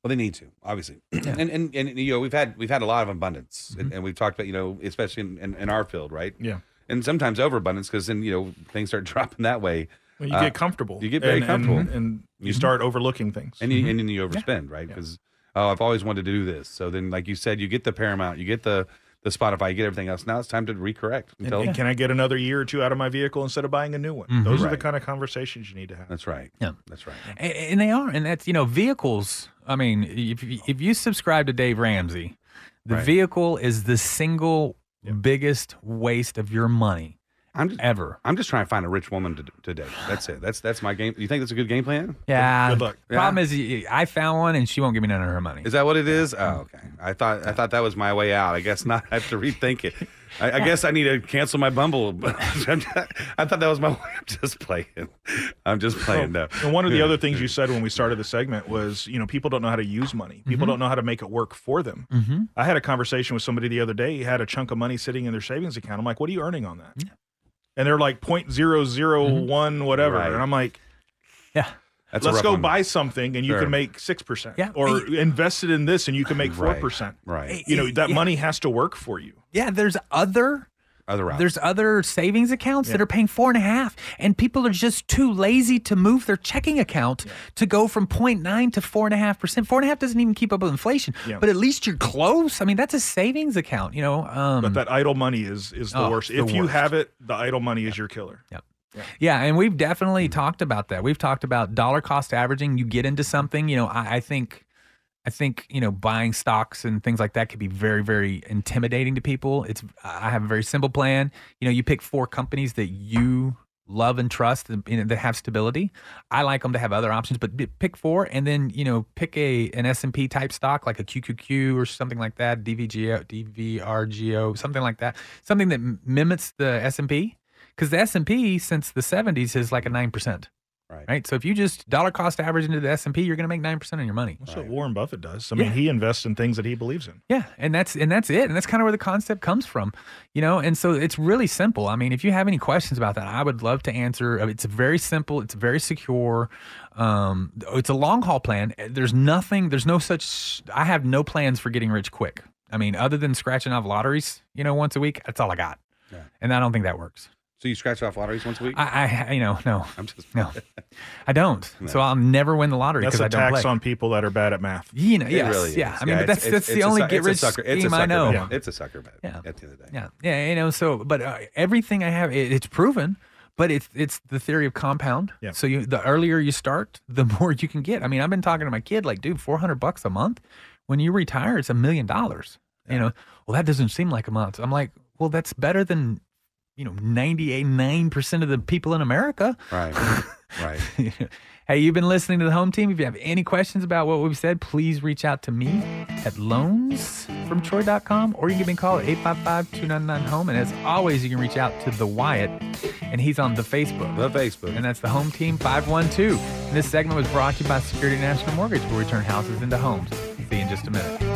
Well, they need to, obviously, and, and and you know we've had we've had a lot of abundance, Mm-hmm. and, and we've talked about you know especially in, in, in our field, right? Yeah. And sometimes overabundance because then you know things start dropping that way. Well, you Uh, get comfortable. You get very and, comfortable, and, and you Mhm. start overlooking things. and you, and then you overspend, right? Because oh, I've always wanted to do this. So then, like you said, you get the Paramount, you get the the Spotify, you get everything else. Now it's time to recorrect. And, Until, and can I get another year or two out of my vehicle instead of buying a new one? Mhm. Those are the kind of conversations you need to have. That's right. Yeah. That's right. And, and they are, and that's you know, vehicles. I mean, if you- if you subscribe to Dave Ramsey, the Right. vehicle is the single biggest waste of your money I'm just, ever. I'm just trying to find a rich woman to, to date. That's it. That's that's my game. You think that's a good game plan? Yeah. Good luck. Problem is, I found one, and she won't give me none of her money. Is that what it is? Oh, okay. I thought I thought that was my way out. I guess not. I have to rethink it. I, I guess I need to cancel my Bumble. I thought that was my. I'm just playing. I'm just playing. No. And one of the other things you said when we started the segment was, you know, people don't know how to use money. People Mm-hmm. don't know how to make it work for them. Mhm. I had a conversation with somebody the other day. He had a chunk of money sitting in their savings account. I'm like, what are you earning on that? And they're like point zero zero one whatever. Right. And I'm like, Yeah. That's let's go one. buy something and you Sure. can make six percent. Yeah. Or invest it in this and you can make 4%. Right. You know, that Yeah. money has to work for you. Yeah, there's other Other there's other savings accounts that are paying four and a half, and people are just too lazy to move their checking account to go from 0.9 to four and a half percent. Four and a half doesn't even keep up with inflation, Yeah. but at least you're close. I mean, that's a savings account, you know. Um, But that idle money is is the Oh, worst. the If you have it, the idle money is your killer. Yep. Yeah, and we've definitely talked about that. We've talked about dollar cost averaging. You get into something, you know, I, I think I think, you know, buying stocks and things like that could be very, very intimidating to people. It's I have a very simple plan. You know, you pick four companies that you love and trust and you know, that have stability. I like them to have other options, but pick four and then, you know, pick a an S&P type stock like a QQQ or something like that, DVGO, DVRGO, something like that. Something that mimics the S&P because the S&P since the 70s is like a 9%. Right. Right. So if you just dollar cost average into the S&P, you're going to make 9% on your money. That's what Warren Buffett does. I mean, Yeah. he invests in things that he believes in. Yeah, and that's and that's it, and that's kind of where the concept comes from, you know. And so it's really simple. I mean, if you have any questions about that, I would love to answer. It's very simple. It's very secure. Um, it's a long haul plan. There's nothing. There's no such. I have no plans for getting rich quick. I mean, other than scratching off lotteries, you know, once a week. That's all I got, Yeah. and I don't think that works. So you scratch off lotteries once a week? I, I you know, no, I'm just no, I don't. So I'll never win the lottery because I don't tax play. on people that are bad at math. You know, It yes, really yeah. is. I mean, but it's- that's it's- that's it's the only su- get a rich sucker- it's a scheme I sucker know. bet. It's a sucker bet. Yeah. At the end of the day. Yeah, yeah, you know. So, but uh, everything I have, it, it's proven. But it's it's the theory of compound. Yeah. So you, the earlier you start, the more you can get. I mean, I've been talking to my kid, like, dude, four hundred bucks a month. When you retire, it's a million dollars. You know, well, that doesn't seem like a month. I'm like, well, that's better than, you know, ninety eight nine percent of the people in America. Right. Right. hey, you've been listening to the home team. If you have any questions about what we've said, please reach out to me at loansfromtroy.com or you can give me a call at 855-299-HOME. And as always, you can reach out to the Wyatt, and he's on the Facebook. The Facebook. And that's the Home Team 512. And this segment was brought to you by Security National Mortgage, where we turn houses into homes. See you in just a minute.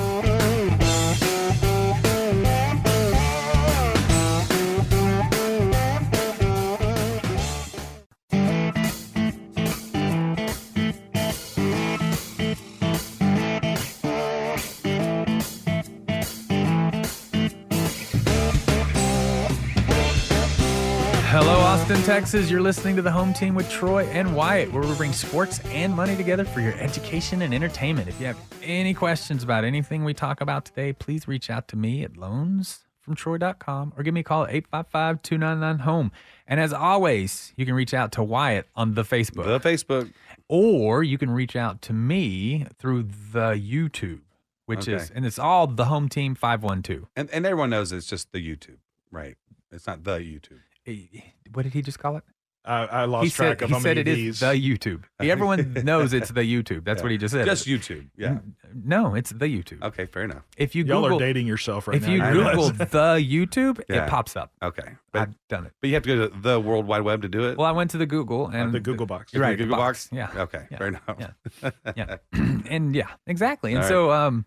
Texas. You're listening to the home team with Troy and Wyatt, where we bring sports and money together for your education and entertainment. If you have any questions about anything we talk about today, please reach out to me at loansfromtroy.com or give me a call at 855 299 home. And as always, you can reach out to Wyatt on the Facebook. The Facebook. Or you can reach out to me through the YouTube, which is, and it's all the home team 512. And and everyone knows it's just the YouTube, right? It's not the YouTube. Eh, What did he just call it? I, I lost he track said, of he how said many it of is the YouTube. Everyone knows it's the YouTube. That's Yeah. what he just said. Just YouTube. Yeah. No, it's the YouTube. Okay, fair enough. If you Y'all Google, are dating yourself right if now. you I Google realize. the YouTube, Yeah. it pops up. Okay. But, I've done it. but you have to go to the World Wide Web to do it? Well, I went to the Google and the Google box. You're right, The Google box? Yeah. Okay, Yeah. fair enough. Yeah. yeah. and yeah, exactly. And All so, um,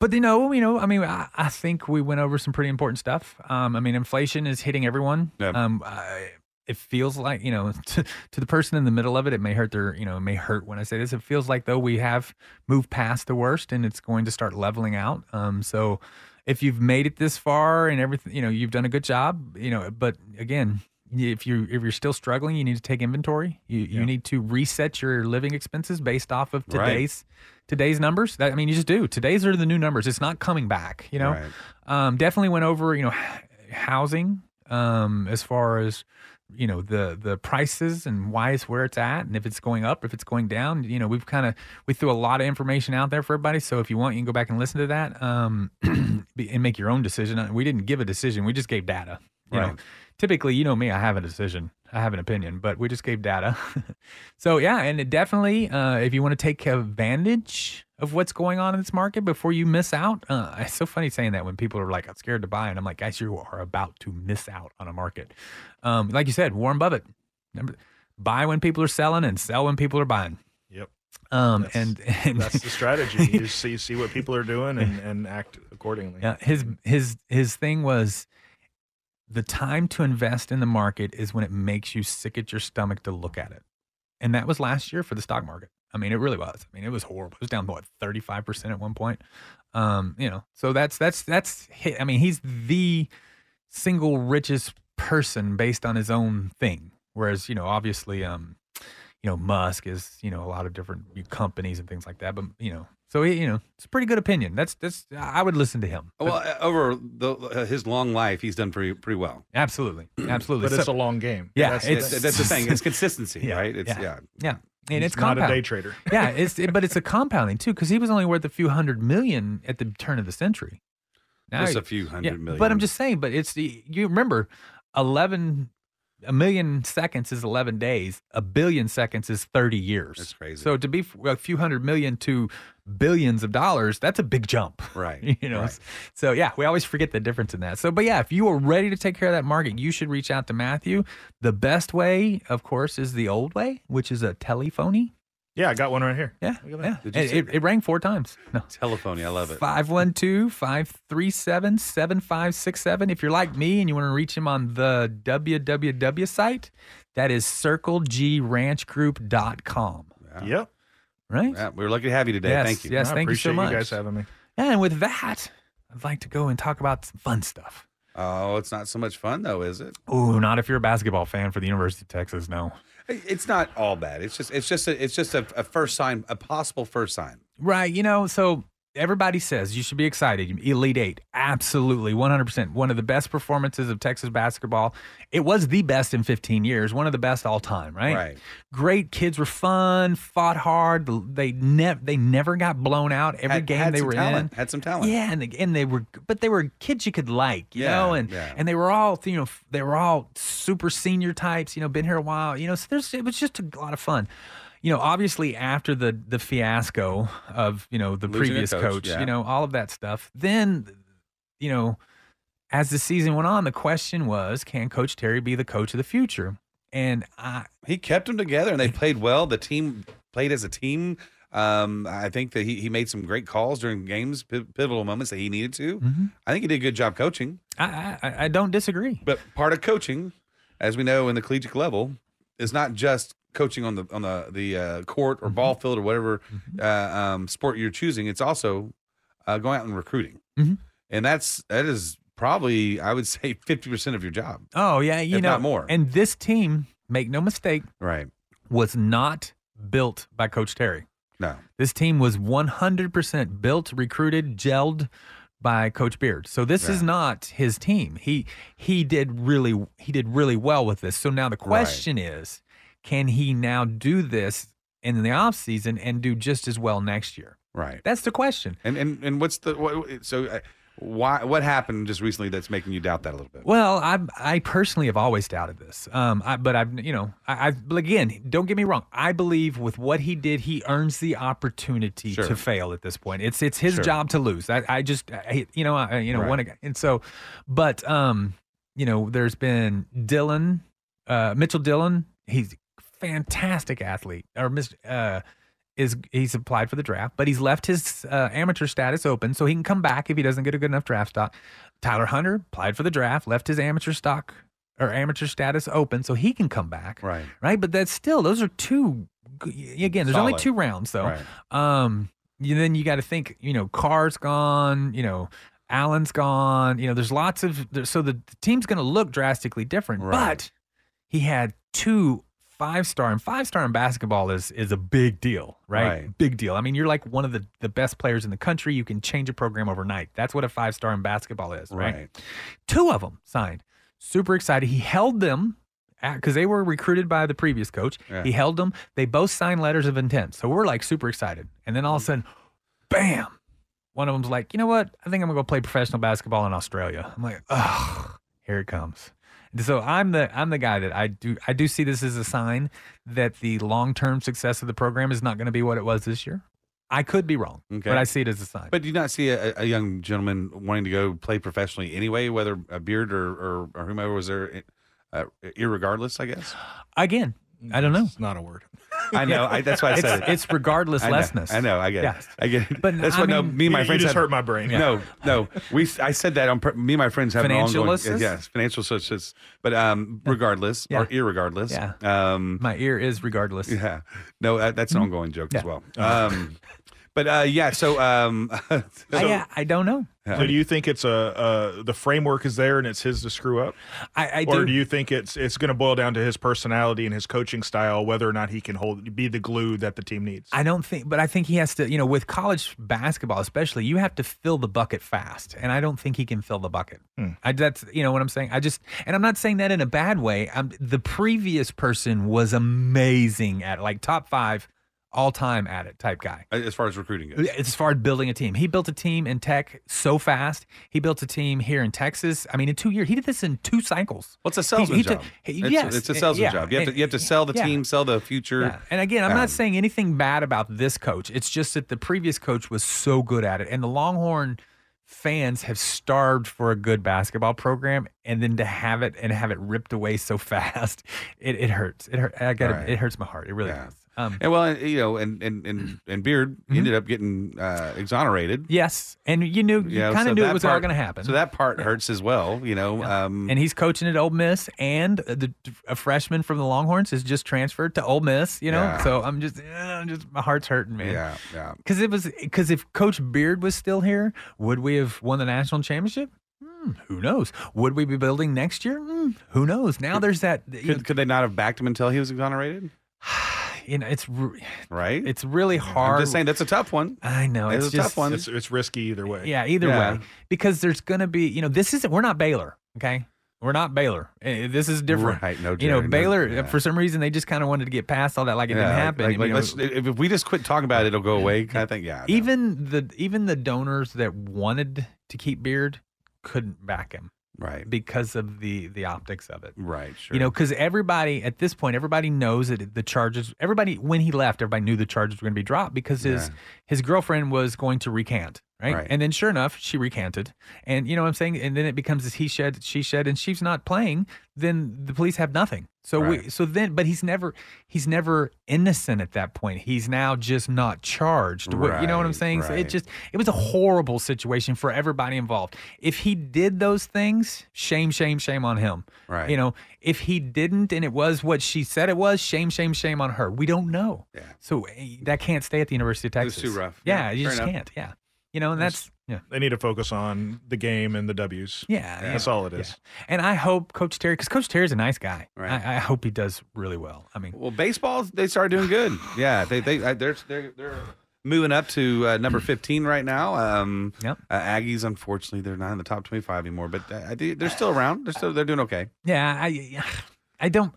but you know, you know, I mean, I, I think we went over some pretty important stuff. Um, I mean, inflation is hitting everyone. Yeah. Um, I, it feels like you know, to, to the person in the middle of it, it may hurt their, you know, it may hurt when I say this. It feels like though we have moved past the worst, and it's going to start leveling out. Um, so if you've made it this far and everything, you know, you've done a good job. You know, but again. If you if you're still struggling, you need to take inventory. You you need to reset your living expenses based off of Right. today's today's numbers. That, I mean, you just do. Today's are the new numbers. It's not coming back. You know, Right. um, definitely went over. You know, housing um, as far as you know the the prices and why it's where it's at, and if it's going up, if it's going down. You know, we've kind of we threw a lot of information out there for everybody. So if you want, you can go back and listen to that um, and make your own decision. We didn't give a decision. We just gave data. You know, Right. typically, you know me, I have a decision. I have an opinion, but we just gave data. so yeah, and it definitely, uh, if you want to take advantage of what's going on in this market before you miss out, uh, it's so funny saying that when people are like, "I'm scared to buy," and I'm like, guys, you are about to miss out on a market. Um, like you said, Warren Buffett, remember, buy when people are selling and sell when people are buying. Yep. Um, That's- and, and That's the strategy. You see see what people are doing and, and act accordingly. Yeah, his his his thing was the time to invest in the market is when it makes you sick at your stomach to look at it. And that was last year for the stock market. I mean, it really was. I mean, it was horrible. It was down what, 35% at one point. Um, you know, so that's that's that's hi- I mean, he's the single richest person based on his own thing. Whereas, you know, obviously um you know, Musk is, you know, a lot of different companies and things like that. But, you know, so, he, you know, it's a pretty good opinion. That's, that's, I would listen to him. Well, uh, over the, uh, his long life, he's done pretty pretty well. Absolutely. Absolutely. But it's a long game. Yeah. That's, it's, That's, that's the thing. It's consistency, Yeah, right? It's yeah. yeah. Yeah. And He's it's not a day trader. yeah. It's, it, but it's a compounding too, because he was only worth a few hundred million at the turn of the century. Just he- a few hundred yeah, million. But I'm just saying, but it's the, you remember 11, a million seconds is 11 days. A billion seconds is 30 years. That's crazy. So to be a few hundred million to billions of dollars, that's a big jump. Right. You know, right. so yeah, we always forget the difference in that. So, but yeah, if you are ready to take care of that market, you should reach out to Matthew. The best way, of course, is the old way, which is a telephony. Yeah, I got one right here. Yeah, Look at yeah. that. Did It, it, it rang four times. No. Telephony, I love it. 512-537-7567. If you're like me and you want to reach him on the www site, that is circlegranchgroup.com. Yep. Right? Yeah, we were lucky to have you today. Yes, Thank you. yes. I thank you so appreciate much. you guys having me. And with that, I'd like to go and talk about some fun stuff. Oh, it's not so much fun though, is it? Ooh, not if you're a basketball fan for the University of Texas. No. It's not all bad. It's just it's just a, it's just a, a first sign, a possible first sign. Right. You know, so everybody says you should be excited. Elite Eight, absolutely, 100%. One of the best performances of Texas basketball. It was the best in 15 years, one of the best all time, right? Right. Great kids were fun, fought hard. They never they never got blown out every Had- game had they were talent. in. Had some talent. Yeah, and they, and they were, but they were kids you could like, you Yeah, know, and yeah. and they were all, you know, they were all super senior types, you know, been here a while, you know. So there's it was just a lot of fun. You know, obviously after the the fiasco of you know the Losing previous coach, coach, yeah. you know, all of that stuff. Then, you know, as the season went on, the question was, can Coach Terry be the coach of the future? And I, He kept them together, and they played well. The team played as a team. Um, I think that he, he made some great calls during games, pi- pivotal moments that he needed to. Mm-hmm. I think he did a good job coaching. I, I, I don't disagree. But part of coaching, as we know in the collegiate level, is not just coaching on the on the the uh, court or ball field or whatever uh, um, sport you're choosing. It's also uh, going out and recruiting, Mhm. and that's that is probably I would say fifty percent of your job. Oh yeah, you know more. And this team, make no mistake, Right? was not built by Coach Terry. No. This team was 100% built, recruited, gelled by Coach Beard. So this is not his team. He he did really he did really well with this. So now the question is, can he now do this in the offseason and do just as well next year? Right. That's the question. And and and what's the what, so? Uh, Why? What happened just recently that's making you doubt that a little bit? Well, I I personally have always doubted this. Um, I, but I've you know I, I've but again, don't get me wrong. I believe with what he did, he earns the opportunity Sure. to fail at this point. It's it's his Sure. job to lose. I, I just I, you know I, you know Right. one again. And so, but um, you know, there's been Dylan, uh, Mitchell Dylan. He's a fantastic athlete. Or Mr. Uh, is he's applied for the draft, but he's left his uh, amateur status open, so he can come back if he doesn't get a good enough draft stock. Tyler Hunter applied for the draft, left his amateur stock or amateur status open, so he can come back. Right. Right, but that's still those are two. Again, there's only two rounds though. Right. Um, you, then you got to think. You know, Carr's gone. You know. Allen's gone. You know, there's lots of there- so the, the team's going to look drastically different. Right. But he had two five star, and five star in basketball is is a big deal, right? Right. Big deal. I mean, you're like one of the the best players in the country. You can change a program overnight. That's what a five star in basketball is, right? Right. Two of them signed. Super excited. He held them because they were recruited by the previous coach. Yeah. He held them. They both signed letters of intent. So we're like super excited. And then all of a sudden, bam! One of them's like, you know what? I think I'm gonna go play professional basketball in Australia. I'm like, oh, here it comes. So I'm the I'm the guy that I do I do see this as a sign that the long term success of the program is not going to be what it was this year. I could be wrong, Okay. but I see it as a sign. But do you not see a, a young gentleman wanting to go play professionally anyway, whether a beard or or, or whomever was there, uh, irregardless? I guess. Again, I don't know. It's not a word. I know. I, that's why I It's, said it. it's regardless I know, lessness. I know. I get Yeah. it. I get it. But that's I what no, mean- me and my You- you friends just have- hurt my brain. No, no. We I said that on me and my friends have an ongoing Financialists? yes, financial such as but um regardless Yeah. or irregardless. Yeah. Um My ear is regardless. yeah. No, uh, that's an ongoing joke as Mm-hmm. Yeah. well. Um but uh yeah, so um I, I, I don't know. So do you think it's a uh, the framework is there and it's his to screw up, I, I or do. do you think it's it's going to boil down to his personality and his coaching style, whether or not he can hold be the glue that the team needs? I don't think, but I think he has to, you know, with college basketball, especially, you have to fill the bucket fast. And I don't think he can fill the bucket. I, that's, you know what I'm saying? I just, and I'm not saying that in a bad way. I'm, the previous person was amazing at like top five all time at it type guy. as far as recruiting goes. As far as building a team, he built a team in tech so fast. He built a team here in Texas. I mean, in two years, he did this in two cycles. Well, it's a He- salesman he took- job. he- It's, yes, it's a uh, salesman yeah, job. You have to you have to sell the yeah. team, sell the future. Yeah. And again, I'm Um, not saying anything bad about this coach. It's just that the previous coach was so good at it. And the Longhorn fans have starved for a good basketball program. And then to have it and have it ripped away so fast, it, it hurts. It hurt. I got Right. it hurt my heart. It really does. Um, And well, you know, and and and, and Beard Mm-hmm. ended up getting uh, exonerated. yes. And you knew, you Yeah, kind so of knew that it was all part- going to happen. So that part hurts as well. You know, um, and he's coaching at Ole Miss, and the a freshman from the Longhorns has just transferred to Ole Miss. You know, Yeah. so I'm just, I'm just my heart's hurting, man. yeah, yeah. Because it was because if Coach Beard was still here, would we have won the national championship? Hmm, who knows? Would we be building next year? Hmm, who knows? Now there's that. You know, Could, could they not have backed him until he was exonerated? you know, it's re- Right. it's really hard. I'm hard. just saying that's a tough one. I know It's it's, a just, tough one. It's it's risky either way. Yeah, either Yeah. way, because there's gonna be, you know, this isn't. We're not Baylor, okay? We're not Baylor. This is different. Right, no, you Jerry, know, no, Baylor yeah. for some reason they just kind of wanted to get past all that, like it Yeah, didn't happen. Like, you like, know, let's, if, if we just quit talking about it, it'll go away. Kind of thing. Yeah. I know. even the even the donors that wanted to keep Beard couldn't back him right, because of the the optics of it. right, sure. You know, because everybody at this point, everybody knows that the charges. Everybody when he left, everybody knew the charges were going to be dropped because his Yeah. his girlfriend was going to recant, right? Right. And then sure enough, she recanted, and you know what I'm saying. And then it becomes this he shed, she shed, and she's not playing. Then the police have nothing. So we, so then, but he's never he's never innocent at that point. He's now just not charged. What- you know what I'm Right, saying? So it just it was a horrible situation for everybody involved. If he did those things, shame, shame, shame on him. Right. You know, if he didn't and it was what she said it was, shame, shame, shame on her. We don't know. Yeah. So eh, that can't stay at the University of It Texas. too rough. Yeah, Yeah, you just enough. can't. Yeah. You know, and that's yeah. They need to focus on the game and the W's. Yeah, That's yeah, all it is. And I hope Coach Terry, because Coach Terry's a nice guy. Right. I, I hope he does really well. I mean, Well, baseball they started doing good. Yeah, they they uh, they're they're, they're moving up to uh, number fifteen right now. Um, Yep. uh, Aggies, unfortunately, they're not in the top twenty-five anymore, but uh, they're still around. They're still they're doing okay. Yeah, I I don't.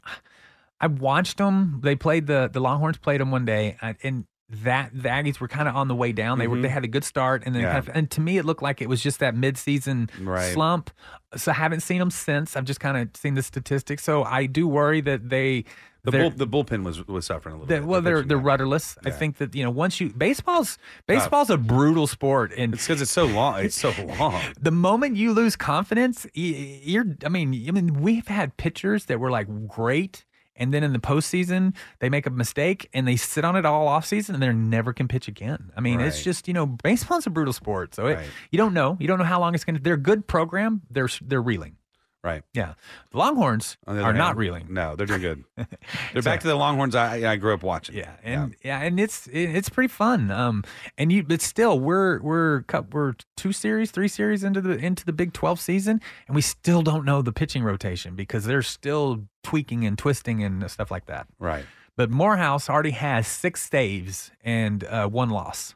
I watched them. They played the the Longhorns played them one day, and that the Aggies were kind of on the way down. They were Mhm. they had a good start, and then Yeah. kind of, and to me it looked like it was just that midseason Right. slump. So I haven't seen them since. I've just kind of seen the statistics. So I do worry that they The bull, the bullpen was was suffering a little that- bit. well, The they're they're rudderless. I think that you know once you baseball's baseball's a brutal sport, and it's because it's so long. It's so long. the moment you lose confidence, you're. I mean, I mean, we've had pitchers that were like great, and then in the postseason they make a mistake and they sit on it all off season and they never can pitch again. I mean, it's just you know, baseball's a brutal sport, so it, Right. you don't know. You don't know how long it's going to. They're a good program. They're they're reeling. Right. Yeah, the Longhorns the are other not reeling. No, they're doing good. they're back to the Longhorns I, I grew up watching. Yeah, and yeah, and it's it, it's pretty fun. Um, and you, but still, we're we're we're two series, three series into the into the Big Twelve season, and we still don't know the pitching rotation because they're still tweaking and twisting and stuff like that. Right. But Morehouse already has six saves and uh, one loss.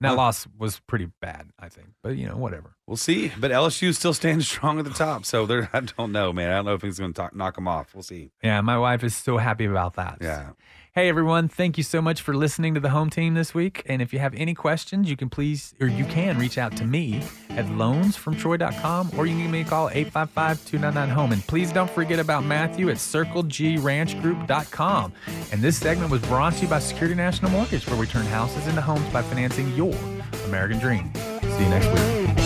And that Huh. loss was pretty bad, I think. But you know, whatever. We'll see. But LSU still stands strong at the top. So they're, I don't know, man. I don't know if he's going to knock them off. We'll see. Yeah, my wife is so happy about that. Yeah. Hey everyone, thank you so much for listening to the home team this week. And if you have any questions, you can please or you can reach out to me at loansfromtroy.com or you can give me a call 855-299-home. And please don't forget about Matthew at circlegranchgroup.com. And this segment was brought to you by Security National Mortgage, where we turn houses into homes by financing your American dream. See you next week.